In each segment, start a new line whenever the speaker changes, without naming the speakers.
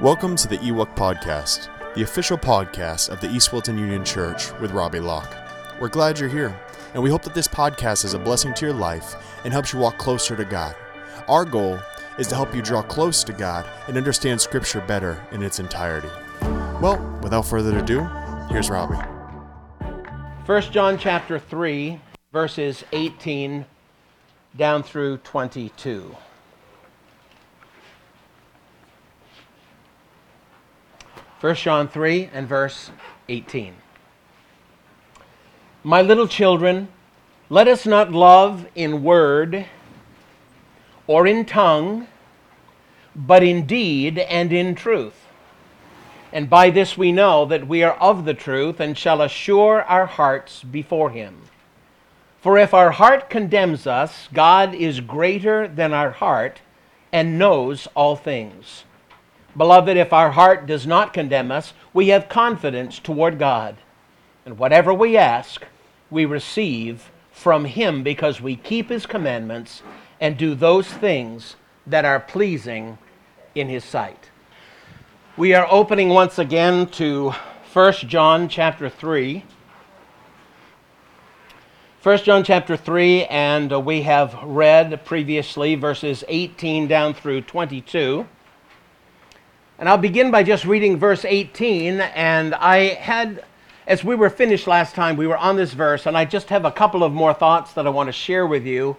Welcome to the Ewok Podcast, the official podcast of the East Wilton Union Church with Robbie Locke. We're glad you're here, and we hope that this podcast is a blessing to your life and helps you walk closer to God. Our goal is to help you draw close to God and understand Scripture better in its entirety. Well, without further ado, here's Robbie.
1 John chapter 3, verses 18 down through 22. 1 John 3 and verse 18. My little children, let us not love in word or in tongue, but in deed and in truth. And by this we know that we are of the truth and shall assure our hearts before Him. For if our heart condemns us, God is greater than our heart and knows all things. Beloved, if our heart does not condemn us, we have confidence toward God. And whatever we ask, we receive from Him because we keep His commandments and do those things that are pleasing in His sight. We are opening once again to 1 John chapter 3. 1 John chapter 3, and we have read previously verses 18 down through 22. And I'll begin by just reading verse 18. And I had, as we were finished last time, we were on this verse, and I just have a couple of more thoughts that I want to share with you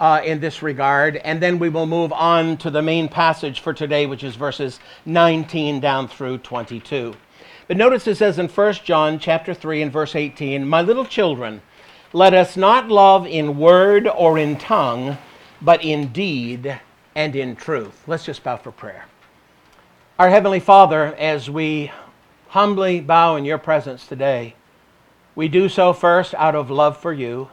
uh, in this regard. And then we will move on to the main passage for today, which is verses 19 down through 22. But notice it says in 1 John chapter 3 and verse 18, My little children, let us not love in word or in tongue, but in deed and in truth. Let's just bow for prayer. Our Heavenly Father, as we humbly bow in your presence today, we do so first out of love for you,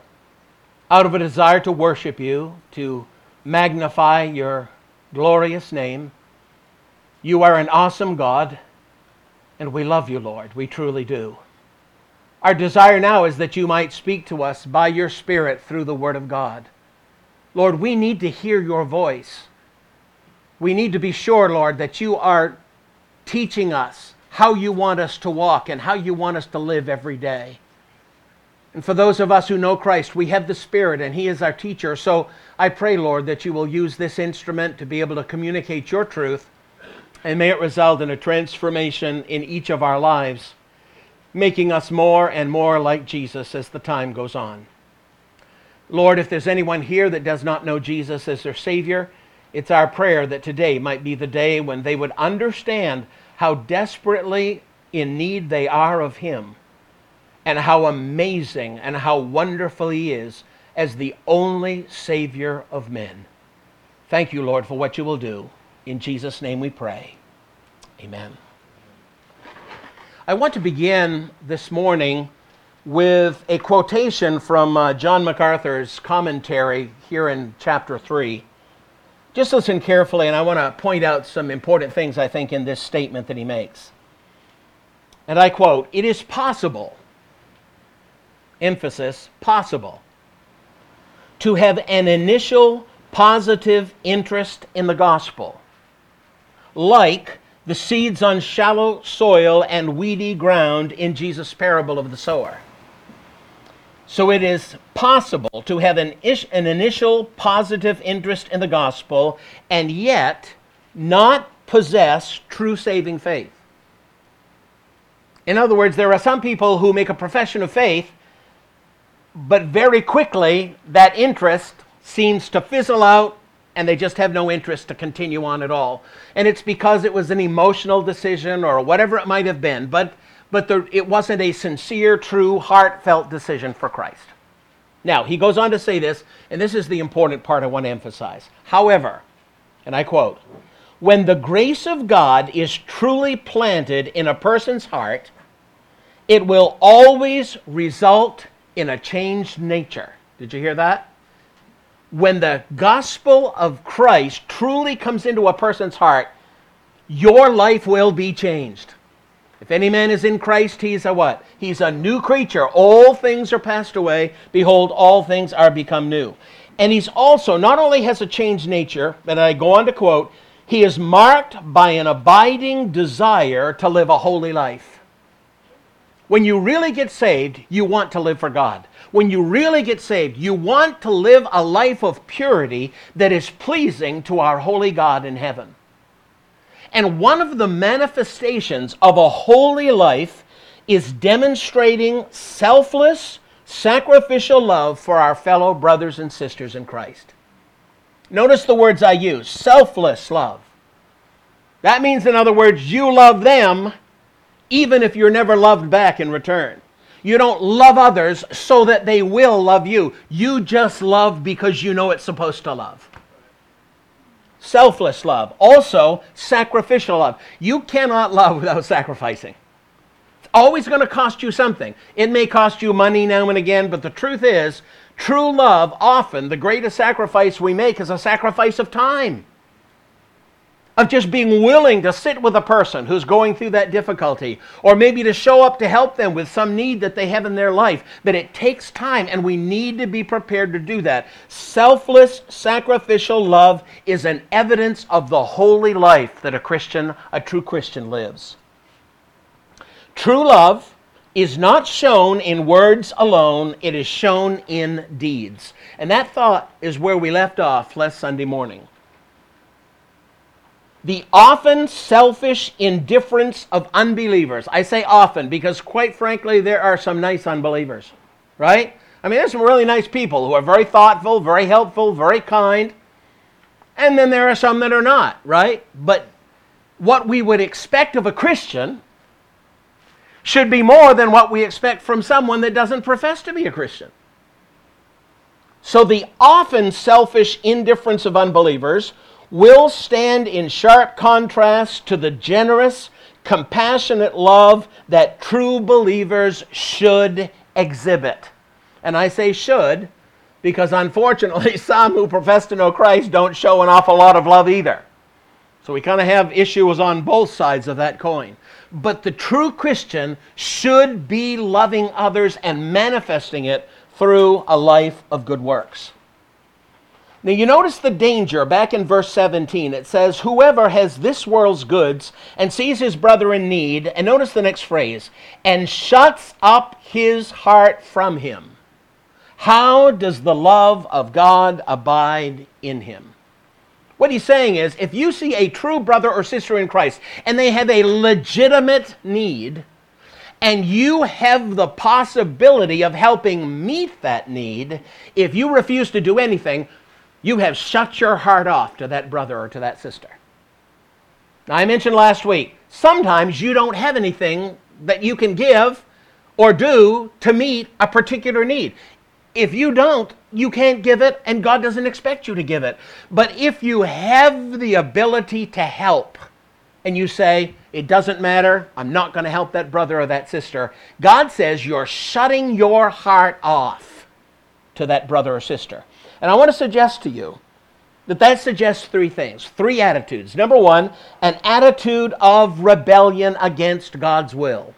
out of a desire to worship you, to magnify your glorious name. You are an awesome God, and we love you, Lord. We truly do. Our desire now is that you might speak to us by your Spirit through the Word of God. Lord, we need to hear your voice we need to be sure, Lord, that you are teaching us how you want us to walk and how you want us to live every day. And for those of us who know Christ, we have the Spirit and He is our teacher. So I pray, Lord, that you will use this instrument to be able to communicate your truth and may it result in a transformation in each of our lives, making us more and more like Jesus as the time goes on. Lord, if there's anyone here that does not know Jesus as their Savior, it's our prayer that today might be the day when they would understand how desperately in need they are of Him and how amazing and how wonderful He is as the only Savior of men. Thank you, Lord, for what you will do. In Jesus' name we pray. Amen. I want to begin this morning with a quotation from uh, John MacArthur's commentary here in chapter 3. Just listen carefully, and I want to point out some important things I think in this statement that he makes. And I quote It is possible, emphasis, possible, to have an initial positive interest in the gospel, like the seeds on shallow soil and weedy ground in Jesus' parable of the sower. So it is possible to have an, ish, an initial positive interest in the gospel and yet not possess true saving faith. In other words, there are some people who make a profession of faith, but very quickly that interest seems to fizzle out and they just have no interest to continue on at all. And it's because it was an emotional decision or whatever it might have been. But but it wasn't a sincere, true, heartfelt decision for Christ. Now, he goes on to say this, and this is the important part I want to emphasize. However, and I quote, when the grace of God is truly planted in a person's heart, it will always result in a changed nature. Did you hear that? When the gospel of Christ truly comes into a person's heart, your life will be changed. If any man is in Christ, he's a what? He's a new creature. All things are passed away. Behold, all things are become new. And he's also, not only has a changed nature, but I go on to quote, He is marked by an abiding desire to live a holy life. When you really get saved, you want to live for God. When you really get saved, you want to live a life of purity that is pleasing to our holy God in heaven. And one of the manifestations of a holy life is demonstrating selfless, sacrificial love for our fellow brothers and sisters in Christ. Notice the words I use selfless love. That means, in other words, you love them even if you're never loved back in return. You don't love others so that they will love you. You just love because you know it's supposed to love. Selfless love. Also, sacrificial love. You cannot love without sacrificing. It's always going to cost you something. It may cost you money now and again, but the truth is, true love, often the greatest sacrifice we make is a sacrifice of time of just being willing to sit with a person who's going through that difficulty, or maybe to show up to help them with some need that they have in their life. But it takes time, and we need to be prepared to do that. Selfless, sacrificial love is an evidence of the holy life that a Christian, a true Christian, lives. True love is not shown in words alone, it is shown in deeds. And that thought is where we left off last Sunday morning the often selfish indifference of unbelievers. I say often because, quite frankly, there are some nice unbelievers, right? I mean, there's some really nice people who are very thoughtful, very helpful, very kind. And then there are some that are not, right? But what we would expect of a Christian should be more than what we expect from someone that doesn't profess to be a Christian. So the often selfish indifference of unbelievers will stand in sharp contrast to the generous, compassionate love that true believers should exhibit. And I say should because unfortunately, some who profess to know Christ don't show an awful lot of love either. So we kind of have issues on both sides of that coin. But the true Christian should be loving others and manifesting it through a life of good works. Now, you notice the danger back in verse 17. It says, Whoever has this world's goods and sees his brother in need, and notice the next phrase, and shuts up his heart from him. How does the love of God abide in him? What he's saying is, if you see a true brother or sister in Christ and they have a legitimate need, and you have the possibility of helping meet that need, if you refuse to do anything, you have shut your heart off to that brother or to that sister. Now, I mentioned last week, sometimes you don't have anything that you can give or do to meet a particular need. If you don't, you can't give it, and God doesn't expect you to give it. But if you have the ability to help, and you say, It doesn't matter, I'm not going to help that brother or that sister, God says you're shutting your heart off to that brother or sister. And I want to suggest to you that that suggests three things, three attitudes. Number one, an attitude of rebellion against God's will.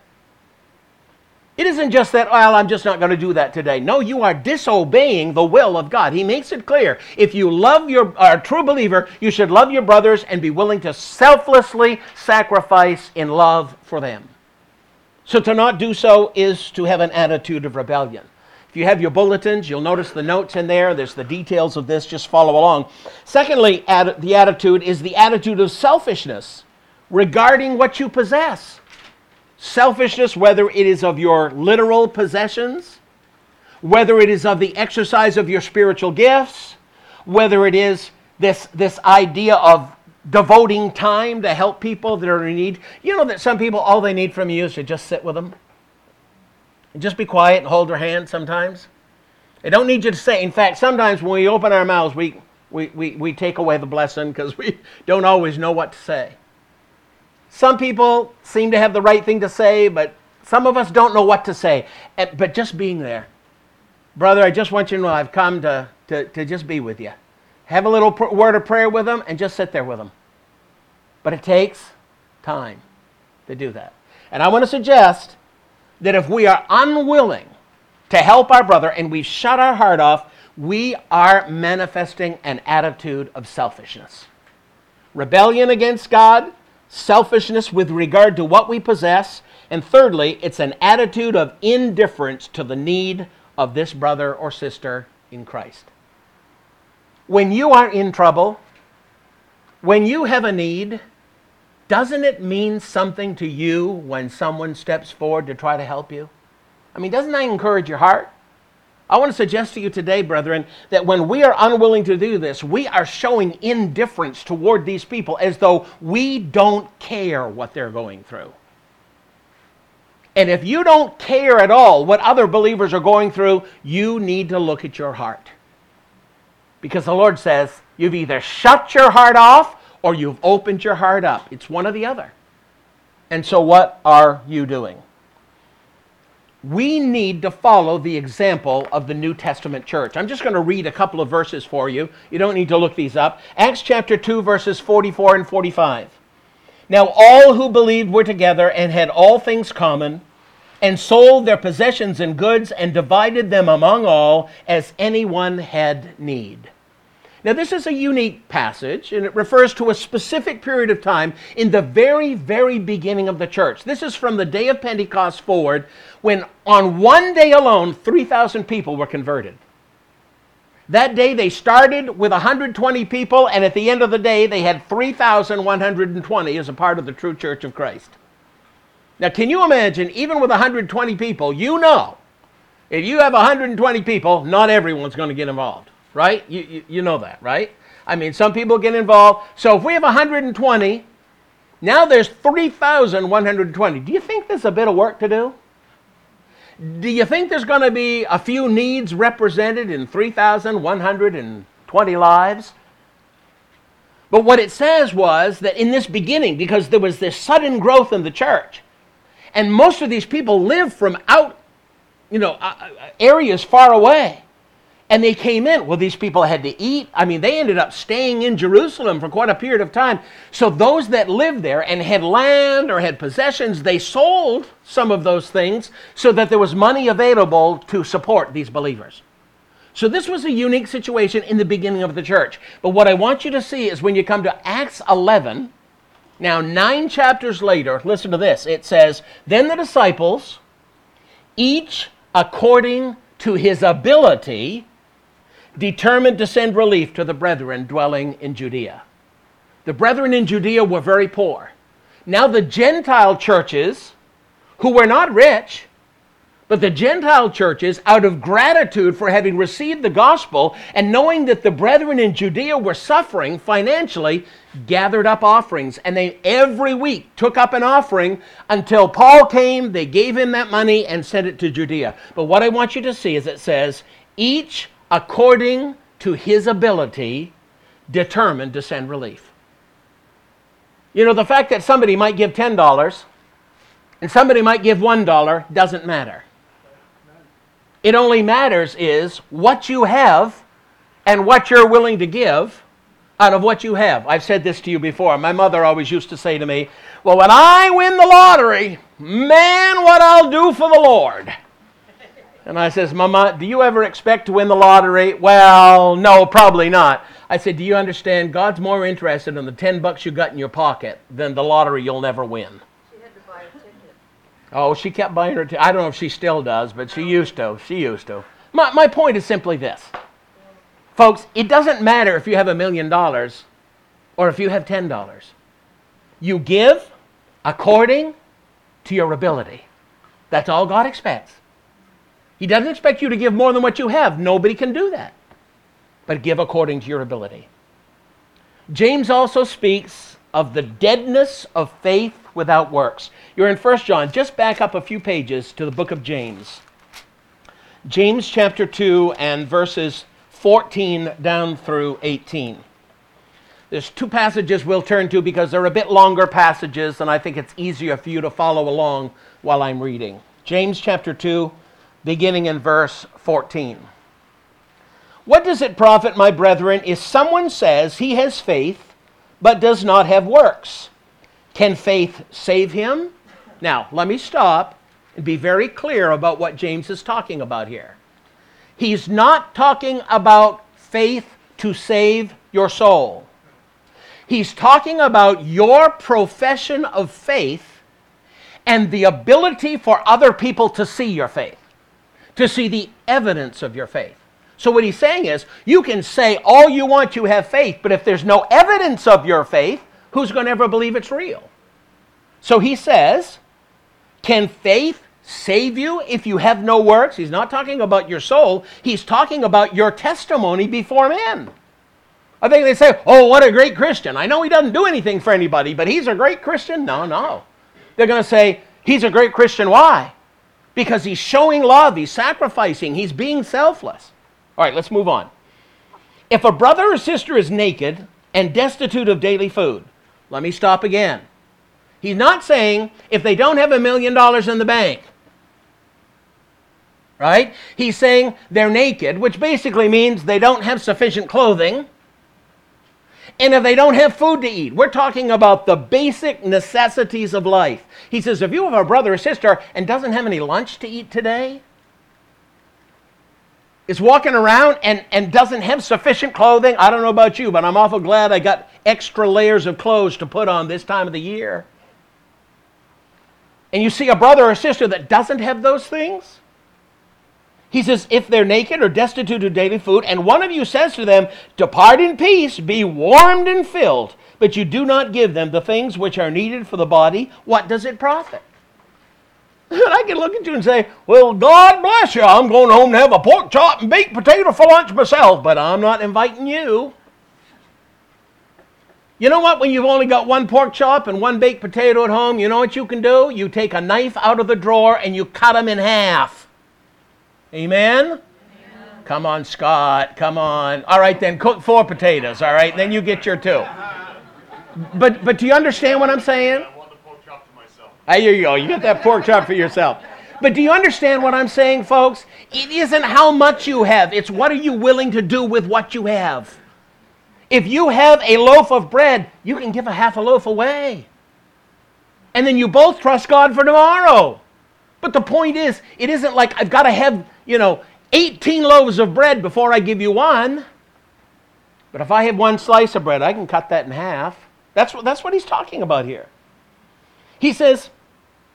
It isn't just that, well, I'm just not going to do that today. No, you are disobeying the will of God. He makes it clear. If you love your are a true believer, you should love your brothers and be willing to selflessly sacrifice in love for them. So to not do so is to have an attitude of rebellion. If you have your bulletins, you'll notice the notes in there. There's the details of this. Just follow along. Secondly, the attitude is the attitude of selfishness regarding what you possess. Selfishness, whether it is of your literal possessions, whether it is of the exercise of your spiritual gifts, whether it is this, this idea of devoting time to help people that are in need. You know that some people, all they need from you is to just sit with them and just be quiet and hold their hand sometimes. They don't need you to say. In fact, sometimes when we open our mouths, we, we, we, we take away the blessing because we don't always know what to say. Some people seem to have the right thing to say, but some of us don't know what to say. But just being there. Brother, I just want you to know I've come to, to, to just be with you. Have a little pr- word of prayer with them and just sit there with them. But it takes time to do that. And I want to suggest that if we are unwilling to help our brother and we shut our heart off, we are manifesting an attitude of selfishness. rebellion against God, selfishness with regard to what we possess, and thirdly, it's an attitude of indifference to the need of this brother or sister in Christ. When you are in trouble, when you have a need, doesn't it mean something to you when someone steps forward to try to help you? I mean, doesn't that encourage your heart? I want to suggest to you today, brethren, that when we are unwilling to do this, we are showing indifference toward these people as though we don't care what they're going through. And if you don't care at all what other believers are going through, you need to look at your heart. Because the Lord says, you've either shut your heart off or you've opened your heart up. It's one or the other. And so, what are you doing? we need to follow the example of the New Testament church. I'm just going to read a couple of verses for you. You don't need to look these up. Acts chapter 2, verses 44 and 45. Now, all who believed were together and had all things common, and sold their possessions and goods, and divided them among all as anyone had need. Now, this is a unique passage, and it refers to a specific period of time in the very, very beginning of the church. This is from the day of Pentecost forward, when on one day alone, 3,000 people were converted. That day they started with 120 people, and at the end of the day, they had 3,120 as a part of the true church of Christ. Now, can you imagine, even with 120 people, you know, if you have 120 people, not everyone's going to get involved right? You, you, you know that, right? I mean, some people get involved. So if we have 120, now there's 3,120. Do you think there's a bit of work to do? Do you think there's going to be a few needs represented in 3,120 lives? But what it says was that in this beginning, because there was this sudden growth in the church, and most of these people live from out, you know, areas far away. And they came in. Well, these people had to eat. I mean, they ended up staying in Jerusalem for quite a period of time. So those that lived there and had land or had possessions, they sold some of those things so that there was money available to support these believers. So this was a unique situation in the beginning of the church. But what I want you to see is when you come to Acts 11, now nine chapters later, listen to this. It says, Then the disciples, each according to his ability, determined to send relief to the brethren dwelling in Judea. The brethren in Judea were very poor. Now, the Gentile churches, who were not rich, but the Gentile churches, out of gratitude for having received the gospel and knowing that the brethren in Judea were suffering financially, gathered up offerings. And they every week took up an offering until Paul came, they gave him that money and sent it to Judea. But what I want you to see is it says, each according to his ability, determined to send relief. You know, the fact that somebody might give $10 and somebody might give $1 doesn't matter. It only matters is what you have and what you're willing to give out of what you have. I've said this to you before. My mother always used to say to me, Well, when I win the lottery, man, what I'll do for the Lord. And I says, Mama, do you ever expect to win the lottery? Well, no, probably not. I said, Do you understand? God's more interested in the 10 bucks you got in your pocket than the lottery you'll never win. She had to buy a ticket. Oh, she kept buying her ticket. I don't know if she still does, but she used to. She used to. My, my point is simply this. Folks, it doesn't matter if you have a million dollars or if you have $10. You give according to your ability. That's all God expects. He doesn't expect you to give more than what you have. Nobody can do that. But give according to your ability. James also speaks of the deadness of faith without works. You're in 1 John. Just back up a few pages to the book of James. James chapter 2 and verses 14 down through 18. There's two passages we'll turn to because they're a bit longer passages, and I think it's easier for you to follow along while I'm reading. James chapter 2, beginning in verse 14. What does it profit, my brethren, if someone says he has faith but does not have works? Can faith save him? Now, let me stop and be very clear about what James is talking about here. He's not talking about faith to save your soul. He's talking about your profession of faith and the ability for other people to see your faith, to see the evidence of your faith. So, what he's saying is, you can say all you want you have faith, but if there's no evidence of your faith, who's going to ever believe it's real? So, he says, can faith save you if you have no works? He's not talking about your soul, he's talking about your testimony before men. I think they say, oh, what a great Christian. I know he doesn't do anything for anybody, but he's a great Christian. No, no. They're going to say, he's a great Christian. Why? Because he's showing love, he's sacrificing, he's being selfless. All right, let's move on. If a brother or sister is naked and destitute of daily food, let me stop again. He's not saying if they don't have a million dollars in the bank, right? He's saying they're naked, which basically means they don't have sufficient clothing. And if they don't have food to eat, we're talking about the basic necessities of life. He says, if you have a brother or sister and doesn't have any lunch to eat today, is walking around and, and doesn't have sufficient clothing, I don't know about you, but I'm awful glad I got extra layers of clothes to put on this time of the year. And you see a brother or sister that doesn't have those things, he says, if they're naked or destitute of daily food, and one of you says to them, Depart in peace, be warmed and filled, but you do not give them the things which are needed for the body, what does it profit? And I can look at you and say, Well, God bless you. I'm going home to have a pork chop and baked potato for lunch myself, but I'm not inviting you. You know what? When you've only got one pork chop and one baked potato at home, you know what you can do? You take a knife out of the drawer and you cut them in half. Amen? Amen? Come on, Scott. Come on. All right, then cook four potatoes. All right, then you get your two. But but do you understand what I'm saying?
I want the pork chop to myself.
Ah, there you go. You get that pork chop for yourself. But do you understand what I'm saying, folks? It isn't how much you have, it's what are you willing to do with what you have. If you have a loaf of bread, you can give a half a loaf away. And then you both trust God for tomorrow. But the point is, it isn't like I've got to have, you know, 18 loaves of bread before I give you one. But if I have one slice of bread, I can cut that in half. That's what, that's what he's talking about here. He says,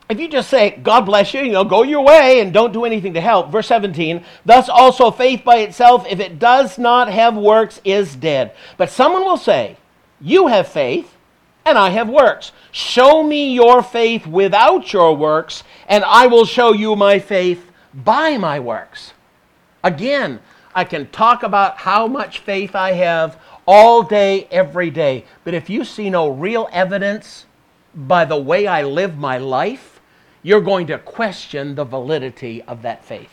if you just say, God bless you, you know, go your way and don't do anything to help. Verse 17, thus also faith by itself, if it does not have works, is dead. But someone will say, You have faith, and I have works. Show me your faith without your works, and I will show you my faith by my works. Again, I can talk about how much faith I have all day, every day. But if you see no real evidence by the way I live my life, you're going to question the validity of that faith.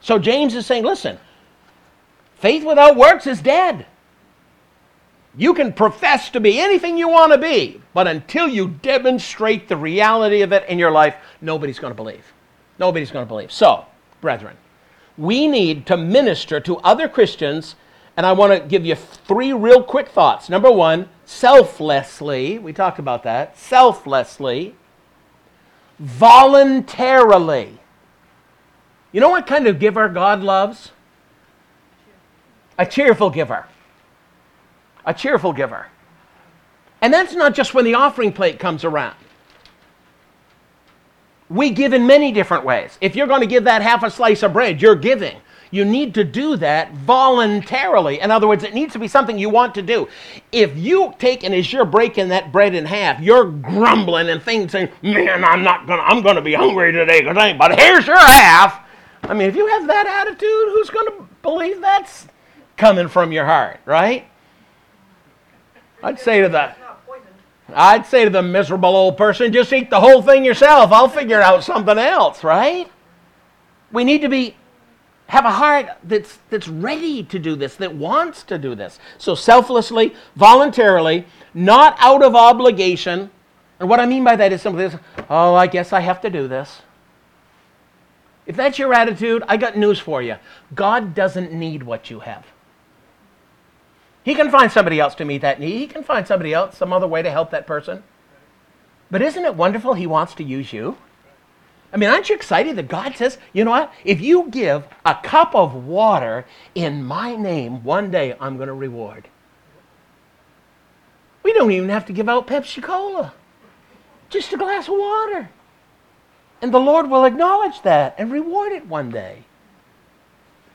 So James is saying, listen, faith without works is dead. You can profess to be anything you want to be, but until you demonstrate the reality of it in your life, nobody's going to believe. Nobody's going to believe. So, brethren, we need to minister to other Christians, and I want to give you three real quick thoughts. Number one, selflessly. We talked about that. Selflessly voluntarily. You know what kind of giver God loves? A cheerful giver. A cheerful giver. And that's not just when the offering plate comes around. We give in many different ways. If you're going to give that half a slice of bread, you're giving. You need to do that voluntarily. In other words, it needs to be something you want to do. If you take and as you're breaking that bread in half, you're grumbling and things saying, man, I'm not gonna, I'm gonna be hungry today because I ain't, but here's your half. I mean, if you have that attitude, who's gonna believe that's coming from your heart, right? I'd say to the I'd say to the miserable old person, just eat the whole thing yourself. I'll figure out something else, right? We need to be have a heart that's, that's ready to do this, that wants to do this. So, selflessly, voluntarily, not out of obligation. And what I mean by that is simply this oh, I guess I have to do this. If that's your attitude, I got news for you. God doesn't need what you have. He can find somebody else to meet that need. He can find somebody else, some other way to help that person. But isn't it wonderful He wants to use you? I mean, aren't you excited that God says, you know what? If you give a cup of water in my name, one day I'm going to reward. We don't even have to give out Pepsi Cola, just a glass of water. And the Lord will acknowledge that and reward it one day.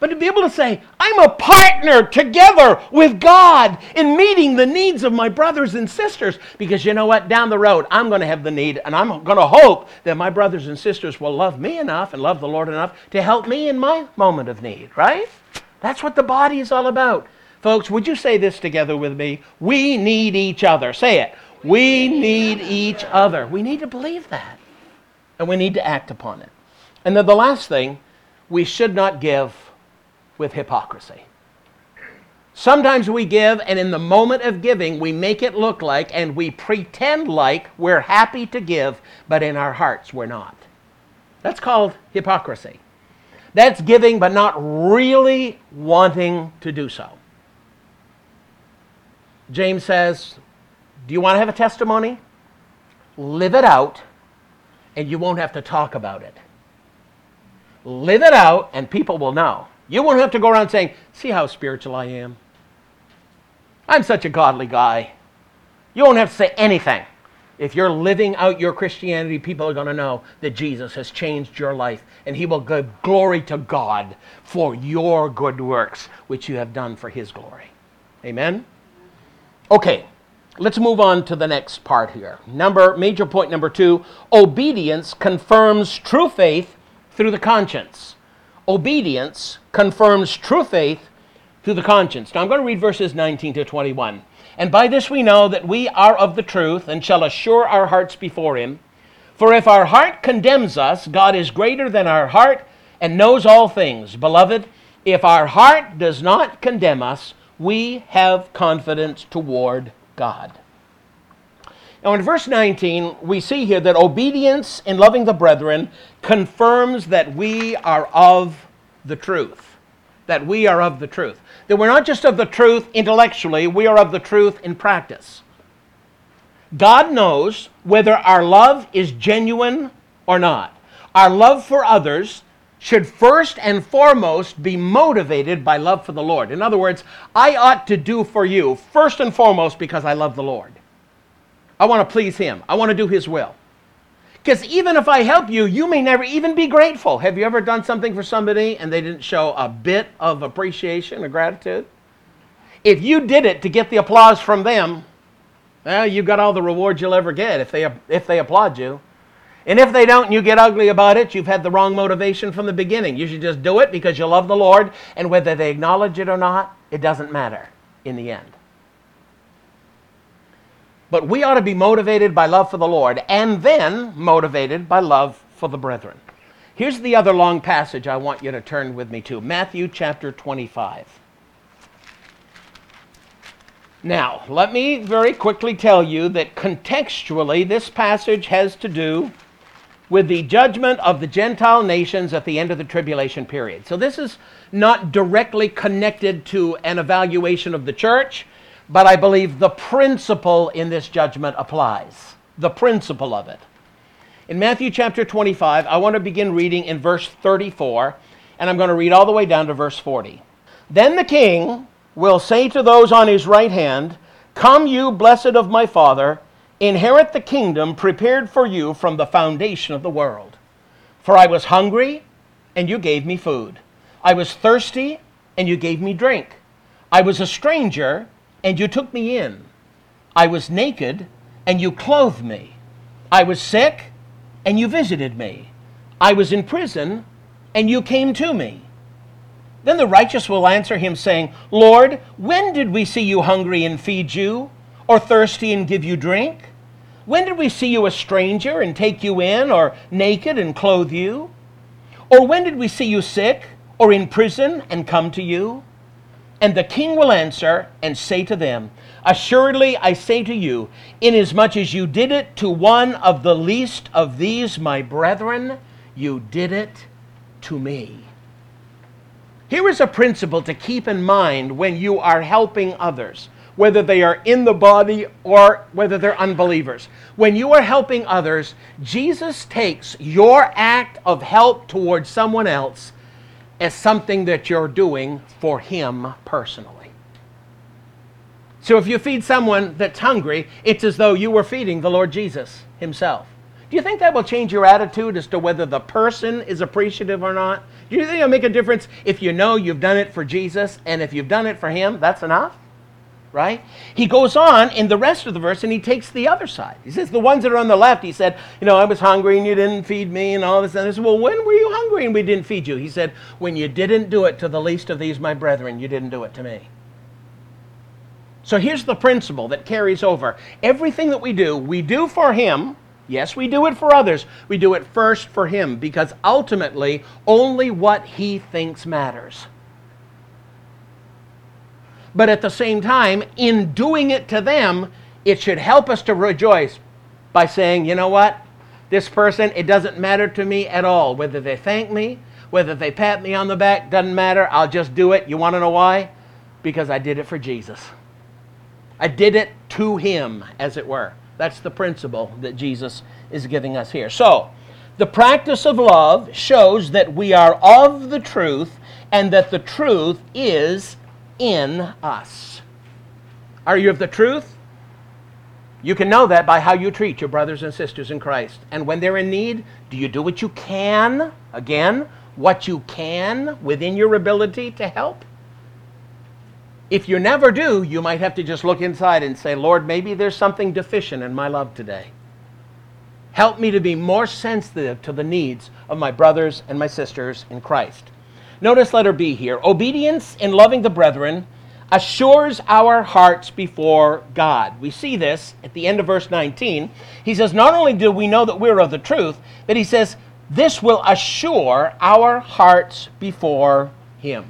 But to be able to say, I'm a partner together with God in meeting the needs of my brothers and sisters, because you know what? Down the road, I'm going to have the need, and I'm going to hope that my brothers and sisters will love me enough and love the Lord enough to help me in my moment of need, right? That's what the body is all about. Folks, would you say this together with me? We need each other. Say it. We need each other. We need to believe that, and we need to act upon it. And then the last thing, we should not give with hypocrisy. Sometimes we give, and in the moment of giving, we make it look like and we pretend like we're happy to give, but in our hearts, we're not. That's called hypocrisy. That's giving, but not really wanting to do so. James says, Do you want to have a testimony? Live it out, and you won't have to talk about it. Live it out, and people will know. You won't have to go around saying, See how spiritual I am. I'm such a godly guy. You won't have to say anything. If you're living out your Christianity, people are going to know that Jesus has changed your life and he will give glory to God for your good works, which you have done for his glory. Amen? Okay, let's move on to the next part here. Number, major point number two obedience confirms true faith through the conscience obedience confirms true faith through the conscience. Now I'm going to read verses 19 to 21. And by this we know that we are of the truth and shall assure our hearts before him. For if our heart condemns us, God is greater than our heart and knows all things. Beloved, if our heart does not condemn us, we have confidence toward God. Now, in verse 19, we see here that obedience in loving the brethren confirms that we are of the truth. That we are of the truth. That we're not just of the truth intellectually, we are of the truth in practice. God knows whether our love is genuine or not. Our love for others should first and foremost be motivated by love for the Lord. In other words, I ought to do for you first and foremost because I love the Lord. I want to please Him. I want to do His will. Because even if I help you, you may never even be grateful. Have you ever done something for somebody and they didn't show a bit of appreciation or gratitude? If you did it to get the applause from them, well, you got all the rewards you'll ever get if they, if they applaud you. And if they don't and you get ugly about it, you've had the wrong motivation from the beginning. You should just do it because you love the Lord, and whether they acknowledge it or not, it doesn't matter in the end. But we ought to be motivated by love for the Lord and then motivated by love for the brethren. Here's the other long passage I want you to turn with me to Matthew chapter 25. Now, let me very quickly tell you that contextually, this passage has to do with the judgment of the Gentile nations at the end of the tribulation period. So, this is not directly connected to an evaluation of the church but I believe the principle in this judgment applies. The principle of it. In Matthew chapter 25, I want to begin reading in verse 34, and I'm going to read all the way down to verse 40. Then the king will say to those on his right hand, Come, you blessed of my Father, inherit the kingdom prepared for you from the foundation of the world. For I was hungry, and you gave me food. I was thirsty, and you gave me drink. I was a stranger, and you took me in. I was naked, and you clothed me. I was sick, and you visited me. I was in prison, and you came to me. Then the righteous will answer him, saying, Lord, when did we see you hungry and feed you, or thirsty and give you drink? When did we see you a stranger and take you in, or naked and clothe you? Or when did we see you sick, or in prison and come to you? And the king will answer and say to them, Assuredly I say to you, inasmuch as you did it to one of the least of these my brethren, you did it to me. Here is a principle to keep in mind when you are helping others, whether they are in the body or whether they're unbelievers. When you are helping others, Jesus takes your act of help towards someone else as something that you're doing for Him personally. So if you feed someone that's hungry, it's as though you were feeding the Lord Jesus himself. Do you think that will change your attitude as to whether the person is appreciative or not? Do you think it'll make a difference if you know you've done it for Jesus and if you've done it for him, that's enough? Right? He goes on in the rest of the verse and he takes the other side. He says, The ones that are on the left, he said, You know, I was hungry and you didn't feed me and all this. And I said, Well, when were you hungry and we didn't feed you? He said, When you didn't do it to the least of these, my brethren, you didn't do it to me. So here's the principle that carries over. Everything that we do, we do for Him. Yes, we do it for others. We do it first for Him because ultimately only what He thinks matters. But at the same time, in doing it to them, it should help us to rejoice by saying, you know what? This person, it doesn't matter to me at all. Whether they thank me, whether they pat me on the back, doesn't matter. I'll just do it. You want to know why? Because I did it for Jesus. I did it to him, as it were. That's the principle that Jesus is giving us here. So, the practice of love shows that we are of the truth and that the truth is in us. Are you of the truth? You can know that by how you treat your brothers and sisters in Christ. And when they're in need, do you do what you can? Again, what you can within your ability to help? If you never do, you might have to just look inside and say, Lord, maybe there's something deficient in my love today. Help me to be more sensitive to the needs of my brothers and my sisters in Christ. Notice letter B here. Obedience in loving the brethren assures our hearts before God. We see this at the end of verse 19. He says, Not only do we know that we're of the truth, but he says, This will assure our hearts before Him.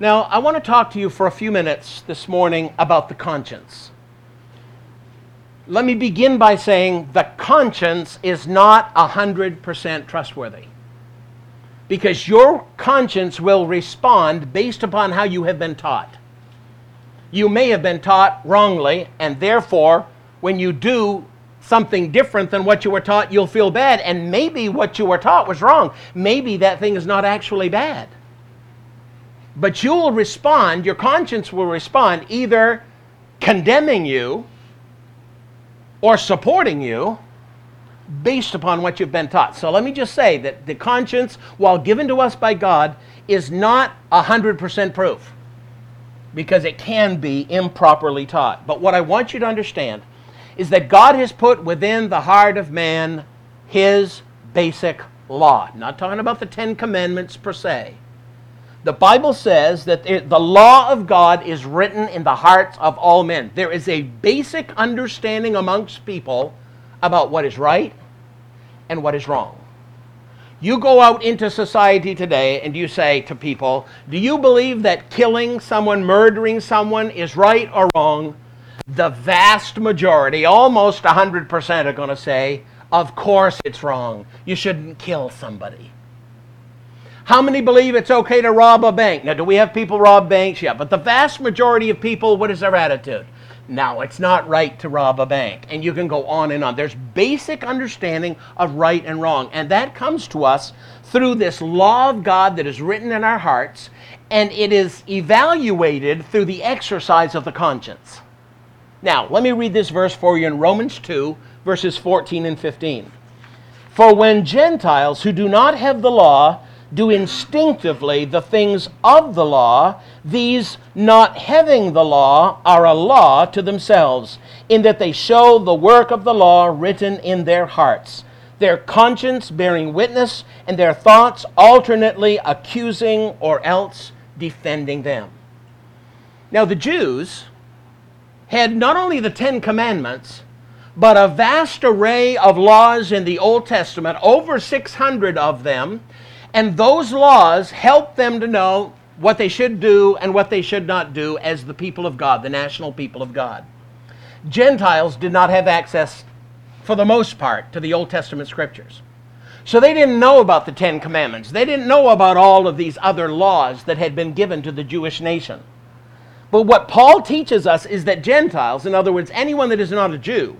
Now, I want to talk to you for a few minutes this morning about the conscience. Let me begin by saying the conscience is not 100% trustworthy. Because your conscience will respond based upon how you have been taught. You may have been taught wrongly, and therefore, when you do something different than what you were taught, you'll feel bad. And maybe what you were taught was wrong. Maybe that thing is not actually bad. But you'll respond, your conscience will respond either condemning you or supporting you based upon what you've been taught. So let me just say that the conscience, while given to us by God, is not 100% proof because it can be improperly taught. But what I want you to understand is that God has put within the heart of man his basic law. Not talking about the Ten Commandments per se. The Bible says that the law of God is written in the hearts of all men. There is a basic understanding amongst people about what is right and what is wrong. You go out into society today and you say to people, Do you believe that killing someone, murdering someone is right or wrong? The vast majority, almost 100%, are going to say, Of course it's wrong. You shouldn't kill somebody. How many believe it's okay to rob a bank? Now, do we have people rob banks? Yeah, but the vast majority of people, what is their attitude? Now, it's not right to rob a bank. And you can go on and on. There's basic understanding of right and wrong. And that comes to us through this law of God that is written in our hearts, and it is evaluated through the exercise of the conscience. Now, let me read this verse for you in Romans 2, verses 14 and 15. For when Gentiles who do not have the law do instinctively the things of the law, these not having the law are a law to themselves, in that they show the work of the law written in their hearts, their conscience bearing witness, and their thoughts alternately accusing or else defending them. Now, the Jews had not only the Ten Commandments, but a vast array of laws in the Old Testament, over 600 of them and those laws help them to know what they should do and what they should not do as the people of God, the national people of God. Gentiles did not have access, for the most part, to the Old Testament scriptures. So they didn't know about the Ten Commandments. They didn't know about all of these other laws that had been given to the Jewish nation. But what Paul teaches us is that Gentiles, in other words, anyone that is not a Jew,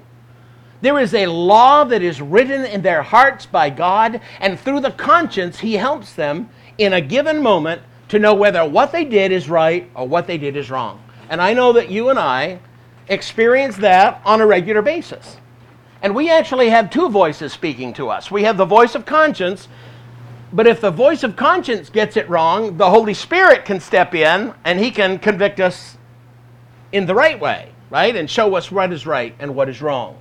there is a law that is written in their hearts by God, and through the conscience, He helps them in a given moment to know whether what they did is right or what they did is wrong. And I know that you and I experience that on a regular basis. And we actually have two voices speaking to us. We have the voice of conscience, but if the voice of conscience gets it wrong, the Holy Spirit can step in and he can convict us in the right way, right? And show us what is right and what is wrong.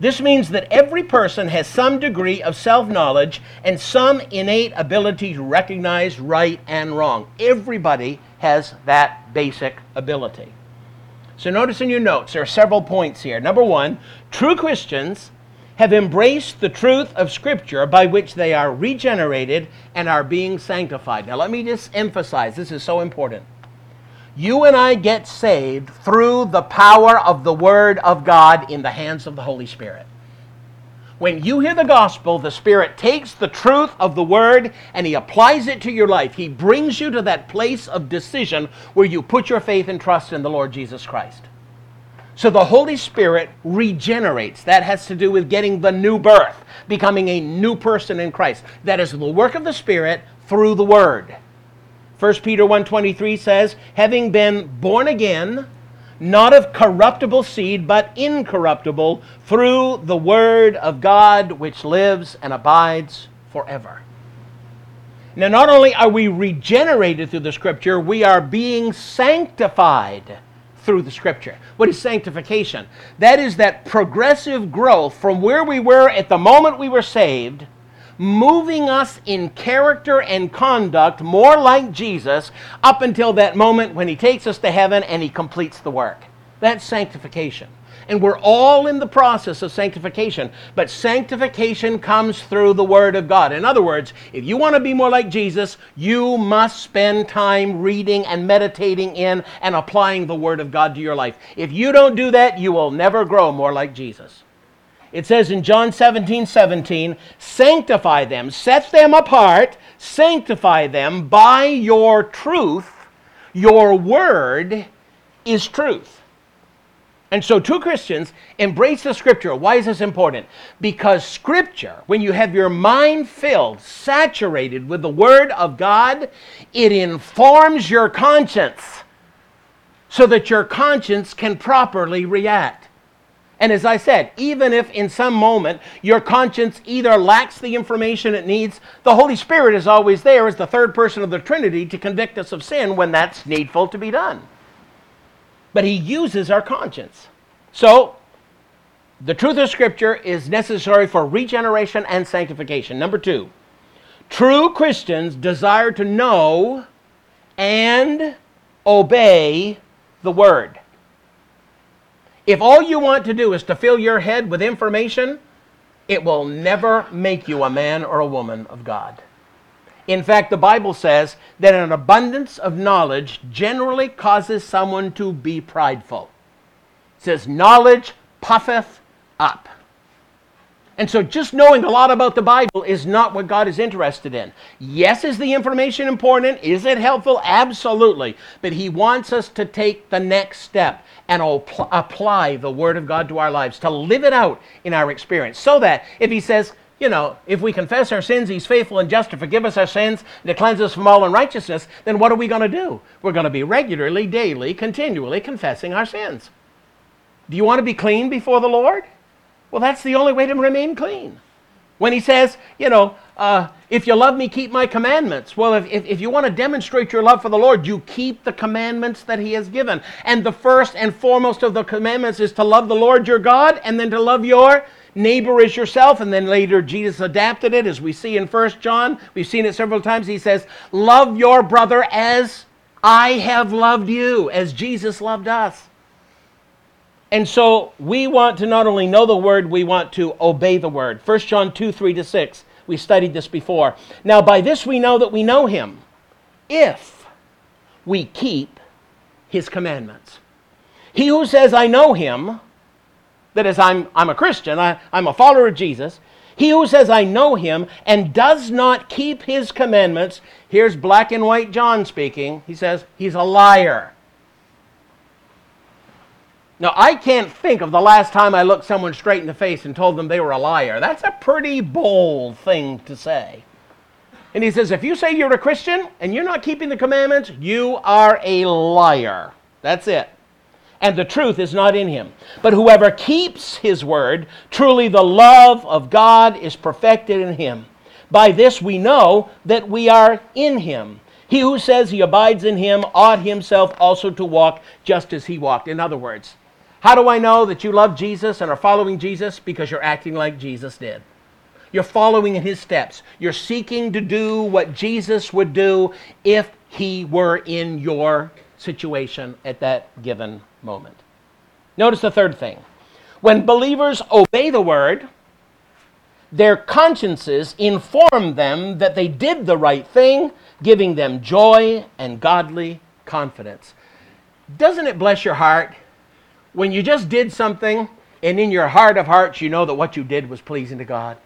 This means that every person has some degree of self knowledge and some innate ability to recognize right and wrong. Everybody has that basic ability. So, notice in your notes, there are several points here. Number one, true Christians have embraced the truth of Scripture by which they are regenerated and are being sanctified. Now, let me just emphasize this is so important. You and I get saved through the power of the Word of God in the hands of the Holy Spirit. When you hear the gospel, the Spirit takes the truth of the Word and He applies it to your life. He brings you to that place of decision where you put your faith and trust in the Lord Jesus Christ. So the Holy Spirit regenerates. That has to do with getting the new birth, becoming a new person in Christ. That is the work of the Spirit through the Word. 1 Peter 1:23 says, "Having been born again, not of corruptible seed, but incorruptible, through the word of God which lives and abides forever." Now, not only are we regenerated through the scripture, we are being sanctified through the scripture. What is sanctification? That is that progressive growth from where we were at the moment we were saved moving us in character and conduct more like Jesus up until that moment when He takes us to heaven and He completes the work. That's sanctification. And we're all in the process of sanctification. But sanctification comes through the Word of God. In other words, if you want to be more like Jesus, you must spend time reading and meditating in and applying the Word of God to your life. If you don't do that, you will never grow more like Jesus. It says in John 17 17, sanctify them, set them apart, sanctify them by your truth. Your word is truth. And so, two Christians embrace the Scripture. Why is this important? Because Scripture, when you have your mind filled, saturated with the Word of God, it informs your conscience so that your conscience can properly react. And as I said, even if in some moment your conscience either lacks the information it needs, the Holy Spirit is always there as the third person of the Trinity to convict us of sin when that's needful to be done. But He uses our conscience. So, the truth of Scripture is necessary for regeneration and sanctification. Number two, true Christians desire to know and obey the Word. If all you want to do is to fill your head with information, it will never make you a man or a woman of God. In fact, the Bible says that an abundance of knowledge generally causes someone to be prideful. It says, Knowledge puffeth up. And so just knowing a lot about the Bible is not what God is interested in. Yes, is the information important? Is it helpful? Absolutely. But He wants us to take the next step and apply the Word of God to our lives, to live it out in our experience. So that if He says, you know, if we confess our sins, He's faithful and just to forgive us our sins and to cleanse us from all unrighteousness, then what are we going to do? We're going to be regularly, daily, continually confessing our sins. Do you want to be clean before the Lord? Well, that's the only way to remain clean. When he says, you know, uh, if you love me, keep my commandments. Well, if, if, if you want to demonstrate your love for the Lord, you keep the commandments that he has given. And the first and foremost of the commandments is to love the Lord your God and then to love your neighbor as yourself. And then later Jesus adapted it, as we see in First John. We've seen it several times. He says, Love your brother as I have loved you, as Jesus loved us. And so we want to not only know the word, we want to obey the word. 1 John 2 3 to 6. We studied this before. Now, by this we know that we know him if we keep his commandments. He who says, I know him, that is, I'm, I'm a Christian, I, I'm a follower of Jesus, he who says, I know him, and does not keep his commandments, here's black and white John speaking. He says, he's a liar now, I can't think of the last time I looked someone straight in the face and told them they were a liar. That's a pretty bold thing to say. And he says, if you say you're a Christian and you're not keeping the commandments, you are a liar. That's it. And the truth is not in him. But whoever keeps his word, truly the love of God is perfected in him. By this we know that we are in him. He who says he abides in him ought himself also to walk just as he walked. In other words, how do I know that you love Jesus and are following Jesus? Because you're acting like Jesus did. You're following in his steps. You're seeking to do what Jesus would do if he were in your situation at that given moment. Notice the third thing. When believers obey the word, their consciences inform them that they did the right thing, giving them joy and godly confidence. Doesn't it bless your heart when you just did something and in your heart of hearts you know that what you did was pleasing to God?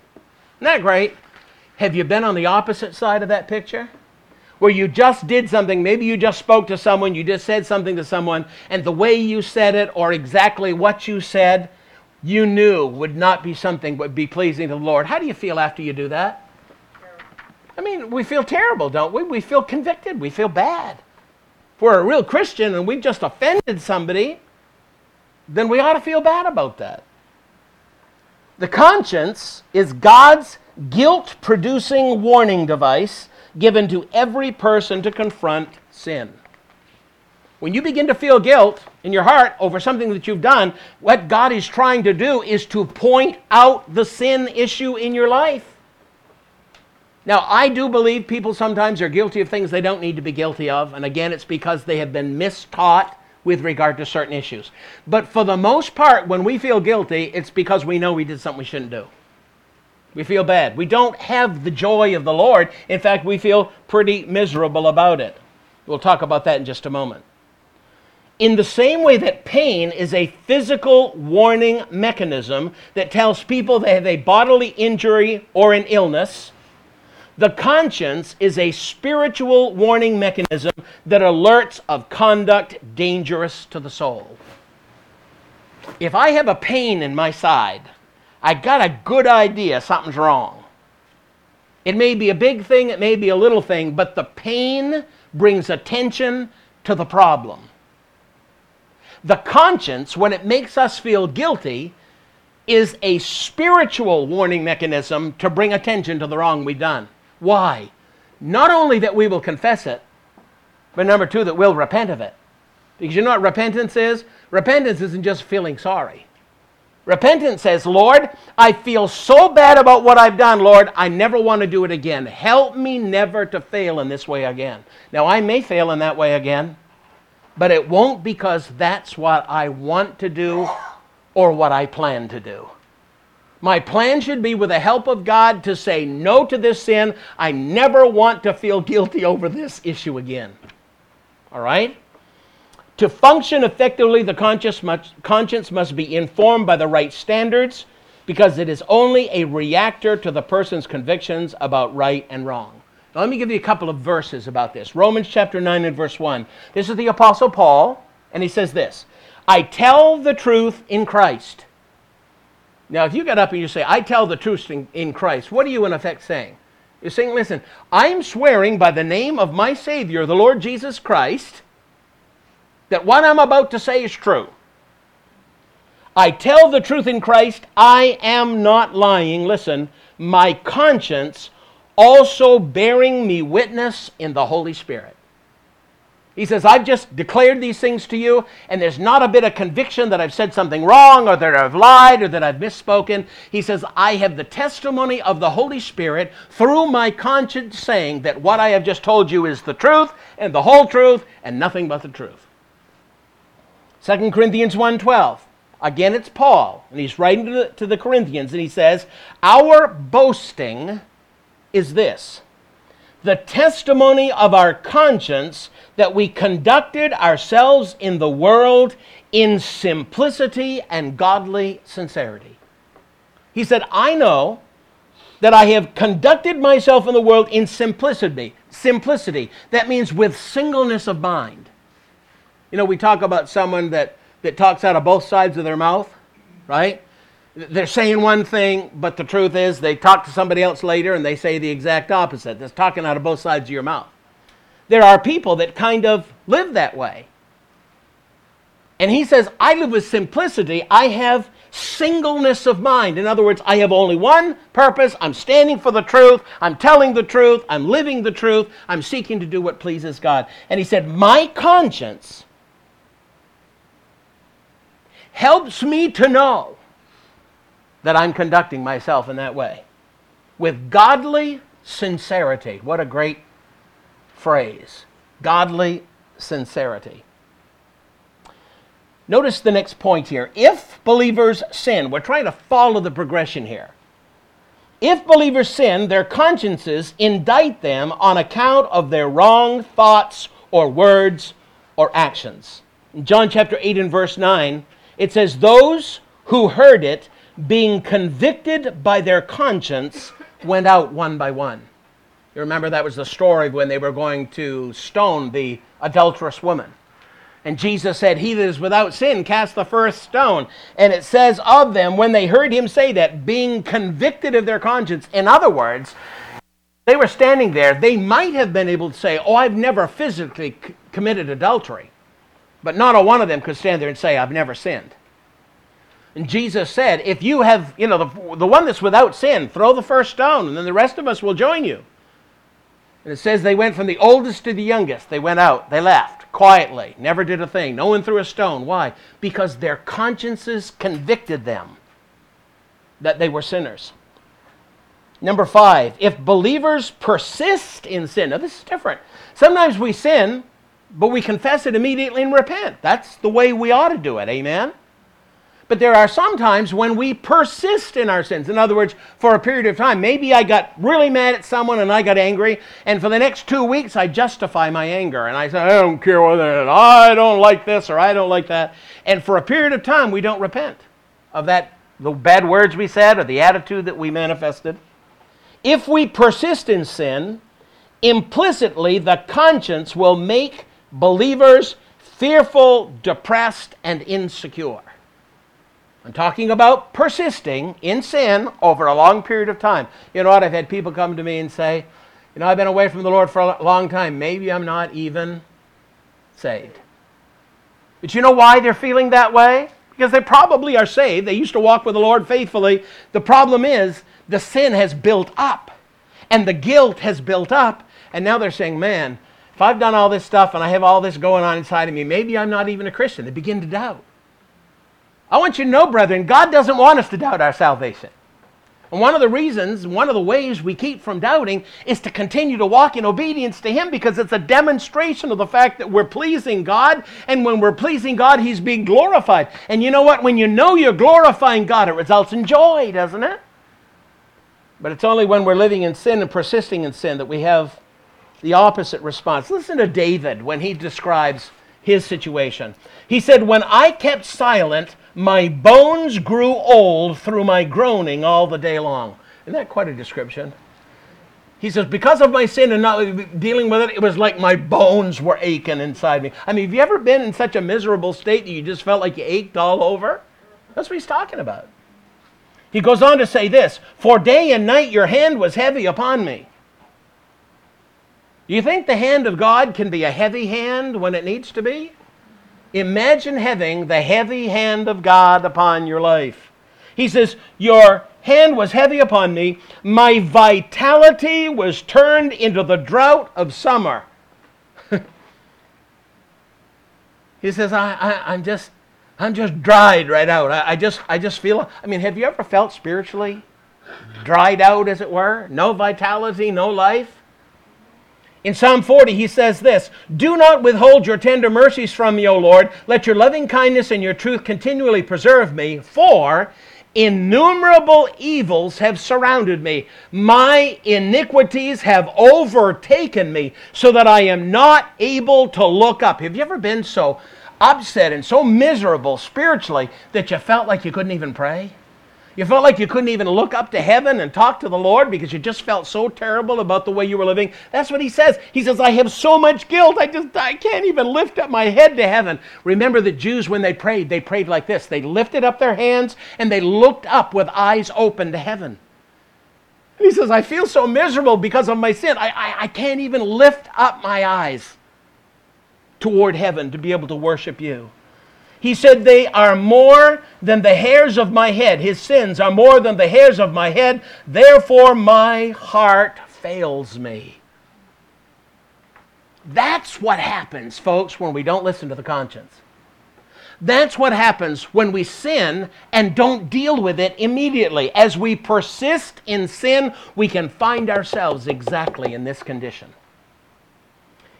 Isn't that great? Have you been on the opposite side of that picture? Where you just did something, maybe you just spoke to someone, you just said something to someone, and the way you said it or exactly what you said, you knew would not be something would be pleasing to the Lord. How do you feel after you do that? I mean, we feel terrible, don't we? We feel convicted, we feel bad. If we're a real Christian and we've just offended somebody, then we ought to feel bad about that. The conscience is God's guilt producing warning device given to every person to confront sin. When you begin to feel guilt in your heart over something that you've done, what God is trying to do is to point out the sin issue in your life. Now, I do believe people sometimes are guilty of things they don't need to be guilty of, and again, it's because they have been mistaught with regard to certain issues. But for the most part, when we feel guilty, it's because we know we did something we shouldn't do. We feel bad. We don't have the joy of the Lord. In fact, we feel pretty miserable about it. We'll talk about that in just a moment. In the same way that pain is a physical warning mechanism that tells people they have a bodily injury or an illness, the conscience is a spiritual warning mechanism that alerts of conduct dangerous to the soul. If I have a pain in my side, I got a good idea something's wrong. It may be a big thing, it may be a little thing, but the pain brings attention to the problem. The conscience, when it makes us feel guilty, is a spiritual warning mechanism to bring attention to the wrong we've done. Why? Not only that we will confess it, but number two, that we'll repent of it. Because you know what repentance is? Repentance isn't just feeling sorry. Repentance says, Lord, I feel so bad about what I've done, Lord, I never want to do it again. Help me never to fail in this way again. Now, I may fail in that way again, but it won't because that's what I want to do or what I plan to do. My plan should be, with the help of God, to say no to this sin. I never want to feel guilty over this issue again. All right? To function effectively, the conscience must, conscience must be informed by the right standards because it is only a reactor to the person's convictions about right and wrong. Now, let me give you a couple of verses about this. Romans chapter 9 and verse 1. This is the Apostle Paul, and he says this I tell the truth in Christ. Now, if you get up and you say, I tell the truth in, in Christ, what are you in effect saying? You're saying, listen, I'm swearing by the name of my Savior, the Lord Jesus Christ, that what I'm about to say is true. I tell the truth in Christ, I am not lying. Listen, my conscience also bearing me witness in the Holy Spirit. He says, I've just declared these things to you, and there's not a bit of conviction that I've said something wrong or that I've lied or that I've misspoken. He says, I have the testimony of the Holy Spirit through my conscience saying that what I have just told you is the truth and the whole truth and nothing but the truth. 2 Corinthians 1.12. Again, it's Paul, and he's writing to the, to the Corinthians, and he says, Our boasting is this the testimony of our conscience that we conducted ourselves in the world in simplicity and godly sincerity. He said, I know that I have conducted myself in the world in simplicity. Simplicity. That means with singleness of mind. You know, we talk about someone that, that talks out of both sides of their mouth, right? they're saying one thing, but the truth is they talk to somebody else later and they say the exact opposite. That's talking out of both sides of your mouth. There are people that kind of live that way. And he says, I live with simplicity. I have singleness of mind. In other words, I have only one purpose. I'm standing for the truth. I'm telling the truth. I'm living the truth. I'm seeking to do what pleases God. And he said, My conscience helps me to know that I'm conducting myself in that way with godly sincerity. What a great phrase. Godly sincerity. Notice the next point here. If believers sin, we're trying to follow the progression here. If believers sin, their consciences indict them on account of their wrong thoughts or words or actions. In John chapter 8 and verse 9, it says, Those who heard it, being convicted by their conscience, went out one by one. You remember that was the story when they were going to stone the adulterous woman. And Jesus said, He that is without sin cast the first stone. And it says of them, when they heard him say that, being convicted of their conscience. In other words, they were standing there. They might have been able to say, Oh, I've never physically c- committed adultery. But not a one of them could stand there and say, I've never sinned. And Jesus said, If you have, you know, the, the one that's without sin, throw the first stone, and then the rest of us will join you. And it says they went from the oldest to the youngest. They went out, they left quietly, never did a thing. No one threw a stone. Why? Because their consciences convicted them that they were sinners. Number five, if believers persist in sin, now this is different. Sometimes we sin, but we confess it immediately and repent. That's the way we ought to do it. Amen? But there are some times when we persist in our sins. In other words, for a period of time, maybe I got really mad at someone and I got angry, and for the next two weeks I justify my anger. And I say, I don't care whether I don't like this or I don't like that. And for a period of time, we don't repent of that, the bad words we said or the attitude that we manifested. If we persist in sin, implicitly the conscience will make believers fearful, depressed, and insecure. I'm talking about persisting in sin over a long period of time. You know what? I've had people come to me and say, You know, I've been away from the Lord for a long time. Maybe I'm not even saved. But you know why they're feeling that way? Because they probably are saved. They used to walk with the Lord faithfully. The problem is the sin has built up and the guilt has built up. And now they're saying, Man, if I've done all this stuff and I have all this going on inside of me, maybe I'm not even a Christian. They begin to doubt. I want you to know, brethren, God doesn't want us to doubt our salvation. And one of the reasons, one of the ways we keep from doubting is to continue to walk in obedience to Him because it's a demonstration of the fact that we're pleasing God. And when we're pleasing God, He's being glorified. And you know what? When you know you're glorifying God, it results in joy, doesn't it? But it's only when we're living in sin and persisting in sin that we have the opposite response. Listen to David when he describes his situation. He said, When I kept silent, my bones grew old through my groaning all the day long. Isn't that quite a description? He says, because of my sin and not dealing with it, it was like my bones were aching inside me. I mean, have you ever been in such a miserable state that you just felt like you ached all over? That's what he's talking about. He goes on to say this For day and night your hand was heavy upon me. Do you think the hand of God can be a heavy hand when it needs to be? Imagine having the heavy hand of God upon your life. He says, Your hand was heavy upon me. My vitality was turned into the drought of summer. he says, I, am just, I'm just dried right out. I, I, just, I just feel. I mean, have you ever felt spiritually dried out, as it were? No vitality, no life. In Psalm 40, he says this Do not withhold your tender mercies from me, O Lord. Let your loving kindness and your truth continually preserve me, for innumerable evils have surrounded me. My iniquities have overtaken me, so that I am not able to look up. Have you ever been so upset and so miserable spiritually that you felt like you couldn't even pray? You felt like you couldn't even look up to heaven and talk to the Lord because you just felt so terrible about the way you were living. That's what he says. He says, I have so much guilt. I just I can't even lift up my head to heaven. Remember the Jews when they prayed, they prayed like this. They lifted up their hands and they looked up with eyes open to heaven. And he says, I feel so miserable because of my sin. I, I, I can't even lift up my eyes toward heaven to be able to worship you. He said, They are more than the hairs of my head. His sins are more than the hairs of my head. Therefore, my heart fails me. That's what happens, folks, when we don't listen to the conscience. That's what happens when we sin and don't deal with it immediately. As we persist in sin, we can find ourselves exactly in this condition.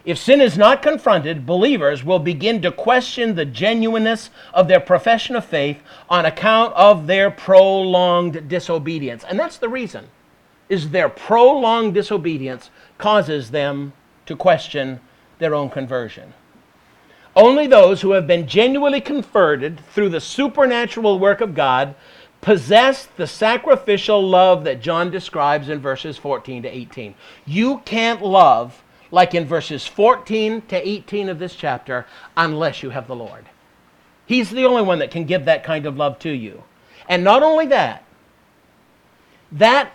If sin is not confronted, believers will begin to question the genuineness of their profession of faith on account of their prolonged disobedience. And that's the reason. Is their prolonged disobedience causes them to question their own conversion. Only those who have been genuinely converted through the supernatural work of God possess the sacrificial love that John describes in verses 14 to 18. You can't love like in verses 14 to 18 of this chapter unless you have the Lord. He's the only one that can give that kind of love to you. And not only that, that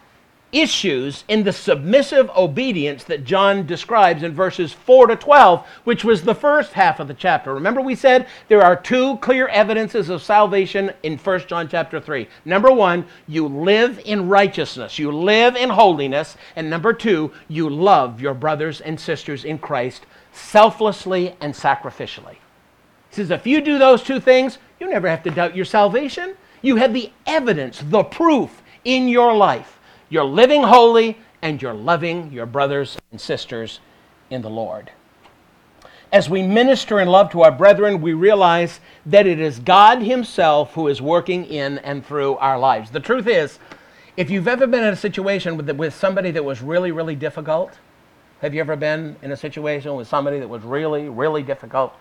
issues in the submissive obedience that John describes in verses 4 to 12, which was the first half of the chapter. Remember, we said there are two clear evidences of salvation in 1 John chapter 3. Number one, you live in righteousness, you live in holiness. And number two, you love your brothers and sisters in Christ selflessly and sacrificially. He says, if you do those two things, you never have to doubt your salvation. You have the evidence, the proof in your life you're living holy and you're loving your brothers and sisters in the Lord. As we minister in love to our brethren, we realize that it is God Himself who is working in and through our lives. The truth is, if you've ever been in a situation with, with somebody that was really, really difficult, have you ever been in a situation with somebody that was really, really difficult,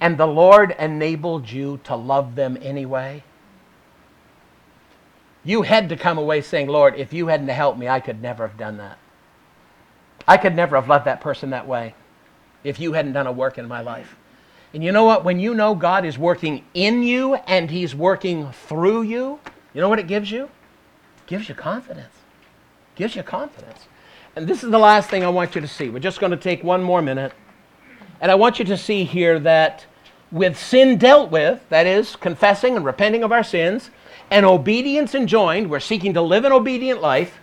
and the Lord enabled you to love them anyway? You had to come away saying, Lord, if you hadn't helped me, I could never have done that. I could never have loved that person that way if you hadn't done a work in my life. And you know what? When you know God is working in you and He's working through you, you know what it gives you? It gives you confidence. It gives you confidence. And this is the last thing I want you to see. We're just going to take one more minute. And I want you to see here that with sin dealt with, that is, confessing and repenting of our sins, and obedience enjoined, we're seeking to live an obedient life,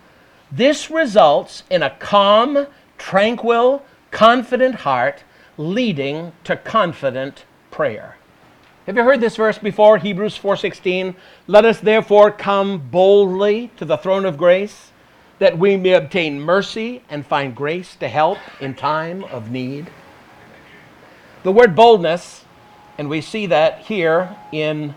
this results in a calm, tranquil, confident heart leading to confident prayer. Have you heard this verse before? Hebrews 4:16, "Let us therefore come boldly to the throne of grace, that we may obtain mercy and find grace to help in time of need." The word boldness, and we see that here in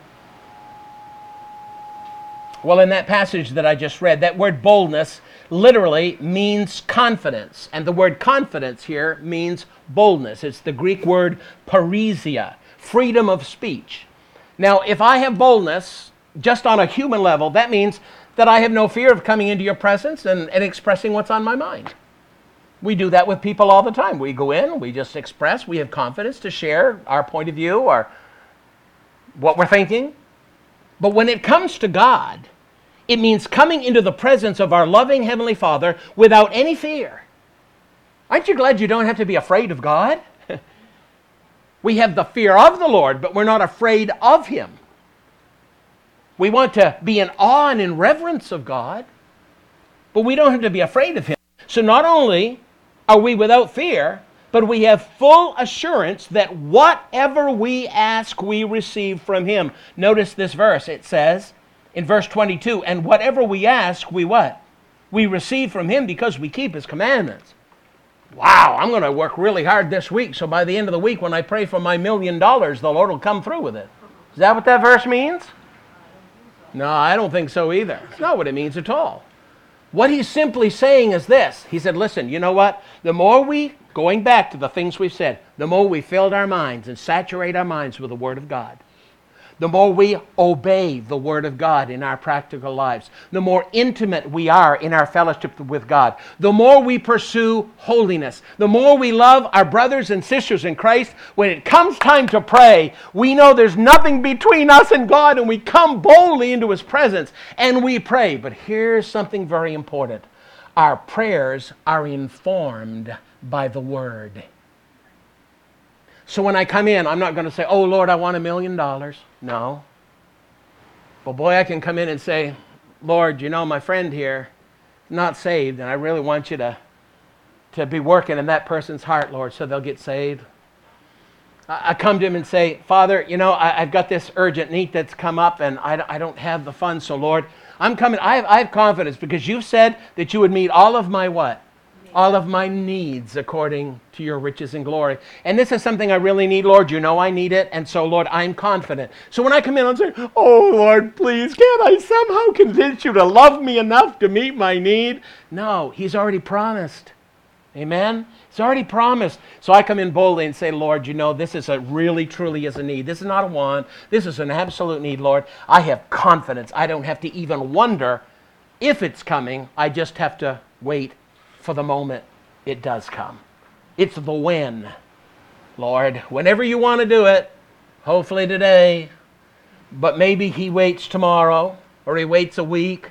well, in that passage that I just read, that word boldness literally means confidence. And the word confidence here means boldness. It's the Greek word parrhesia, freedom of speech. Now, if I have boldness, just on a human level, that means that I have no fear of coming into your presence and, and expressing what's on my mind. We do that with people all the time. We go in, we just express, we have confidence to share our point of view or what we're thinking. But when it comes to God, it means coming into the presence of our loving Heavenly Father without any fear. Aren't you glad you don't have to be afraid of God? we have the fear of the Lord, but we're not afraid of Him. We want to be in awe and in reverence of God, but we don't have to be afraid of Him. So not only are we without fear, but we have full assurance that whatever we ask, we receive from Him. Notice this verse. It says, in verse 22 and whatever we ask we what? We receive from him because we keep his commandments. Wow i'm going to work really hard this week so by the end of the week when i pray for my million dollars the lord will come through with it. Is that what that verse means? No i don't think so either. It's not what it means at all. What he's simply saying is this. He said listen you know what? The more we going back to the things we've said the more we filled our minds and saturate our minds with the word of god the more we obey the Word of God in our practical lives, the more intimate we are in our fellowship with God, the more we pursue holiness, the more we love our brothers and sisters in Christ. When it comes time to pray, we know there's nothing between us and God, and we come boldly into His presence and we pray. But here's something very important our prayers are informed by the Word. So when I come in, I'm not going to say, Oh Lord, I want a million dollars. No. But boy, I can come in and say, Lord, you know, my friend here, not saved, and I really want you to, to be working in that person's heart, Lord, so they'll get saved. I, come to him and say, Father, you know, I, have got this urgent need that's come up, and I, I don't have the funds, so Lord, I'm coming. I have, I have confidence because you said that you would meet all of my what? All of my needs according to your riches and glory. And this is something I really need, Lord. You know I need it. And so, Lord, I'm confident. So when I come in, I'm saying, Oh, Lord, please, can't I somehow convince you to love me enough to meet my need? No, He's already promised. Amen? He's already promised. So I come in boldly and say, Lord, you know, this is a really, truly is a need. This is not a want. This is an absolute need, Lord. I have confidence. I don't have to even wonder if it's coming. I just have to wait for the moment it does come. It's the when. Lord, whenever you want to do it, hopefully today, but maybe He waits tomorrow or He waits a week.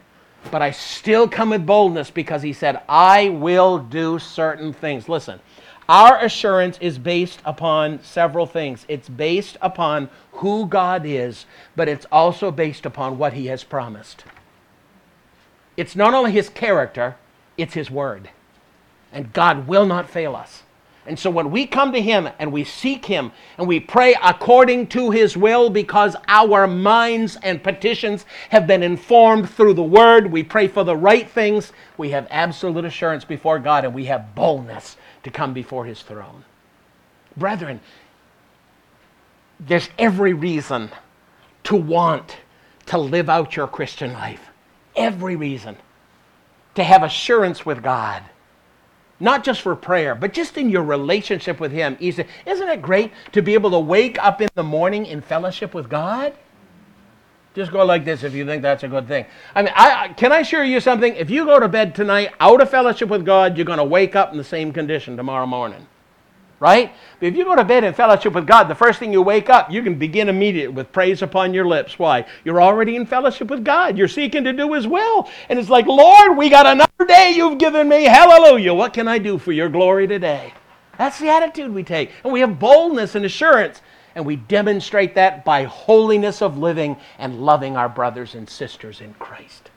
But I still come with boldness because He said, I will do certain things. Listen, our assurance is based upon several things. It's based upon who God is, but it's also based upon what He has promised. It's not only His character, it's His word and God will not fail us. And so when we come to Him and we seek Him and we pray according to His will because our minds and petitions have been informed through the Word, we pray for the right things, we have absolute assurance before God and we have boldness to come before His throne. Brethren, there's every reason to want to live out your Christian life. Every reason to have assurance with God not just for prayer, but just in your relationship with Him. Isn't it great to be able to wake up in the morning in fellowship with God? Just go like this if you think that's a good thing. I mean, I, can I assure you something? If you go to bed tonight out of fellowship with God, you're going to wake up in the same condition tomorrow morning right? But if you go to bed in fellowship with God, the first thing you wake up, you can begin immediately with praise upon your lips. Why? You're already in fellowship with God. You're seeking to do His will. And it's like, Lord, we got another day you've given me. Hallelujah. What can I do for your glory today? That's the attitude we take. And we have boldness and assurance. And we demonstrate that by holiness of living and loving our brothers and sisters in Christ.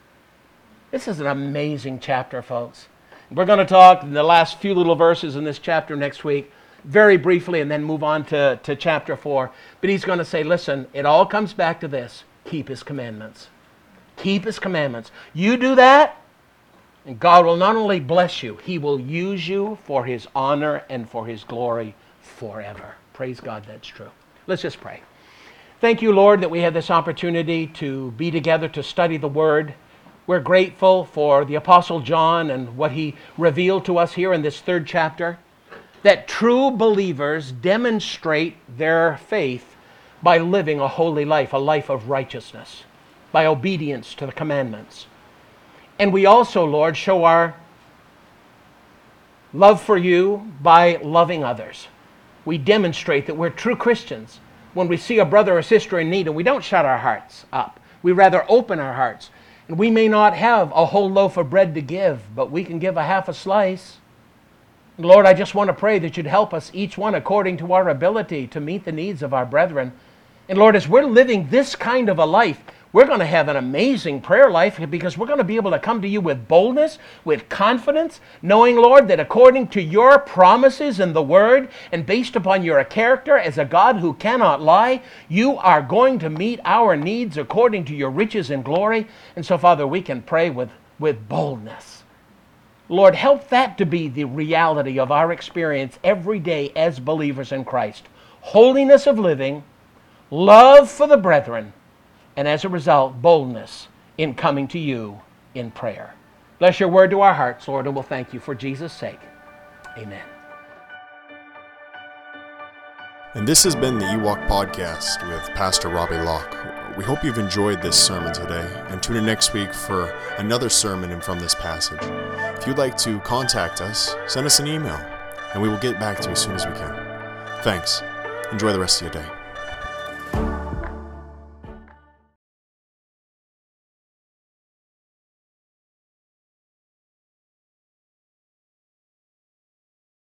This is an amazing chapter, folks. We're going to talk in the last few little verses in this chapter next week very briefly and then move on to, to chapter 4. But he's going to say, listen, it all comes back to this keep his commandments. Keep his commandments. You do that, and God will not only bless you, he will use you for his honor and for his glory forever. Praise God, that's true. Let's just pray. Thank you, Lord, that we have this opportunity to be together to study the Word. We're grateful for the Apostle John and what he revealed to us here in this third chapter that true believers demonstrate their faith by living a holy life, a life of righteousness, by obedience to the commandments. And we also, Lord, show our love for you by loving others. We demonstrate that we're true Christians when we see a brother or sister in need and we don't shut our hearts up. We rather open our hearts. And we may not have a whole loaf of bread to give, but we can give a half a slice. Lord, I just want to pray that you'd help us, each one according to our ability, to meet the needs of our brethren. And Lord, as we're living this kind of a life, we're going to have an amazing prayer life because we're going to be able to come to you with boldness, with confidence, knowing, Lord, that according to your promises in the Word and based upon your character as a God who cannot lie, you are going to meet our needs according to your riches and glory. And so, Father, we can pray with, with boldness. Lord, help that to be the reality of our experience every day as believers in Christ. Holiness of living, love for the brethren, and as a result, boldness in coming to you in prayer. Bless your word to our hearts, Lord, and we'll thank you for Jesus' sake. Amen.
And this has been the Ewok Podcast with Pastor Robbie Locke. We hope you've enjoyed this sermon today and tune in next week for another sermon from this passage. If you'd like to contact us, send us an email and we will get back to you as soon as we can. Thanks. Enjoy the rest of your day.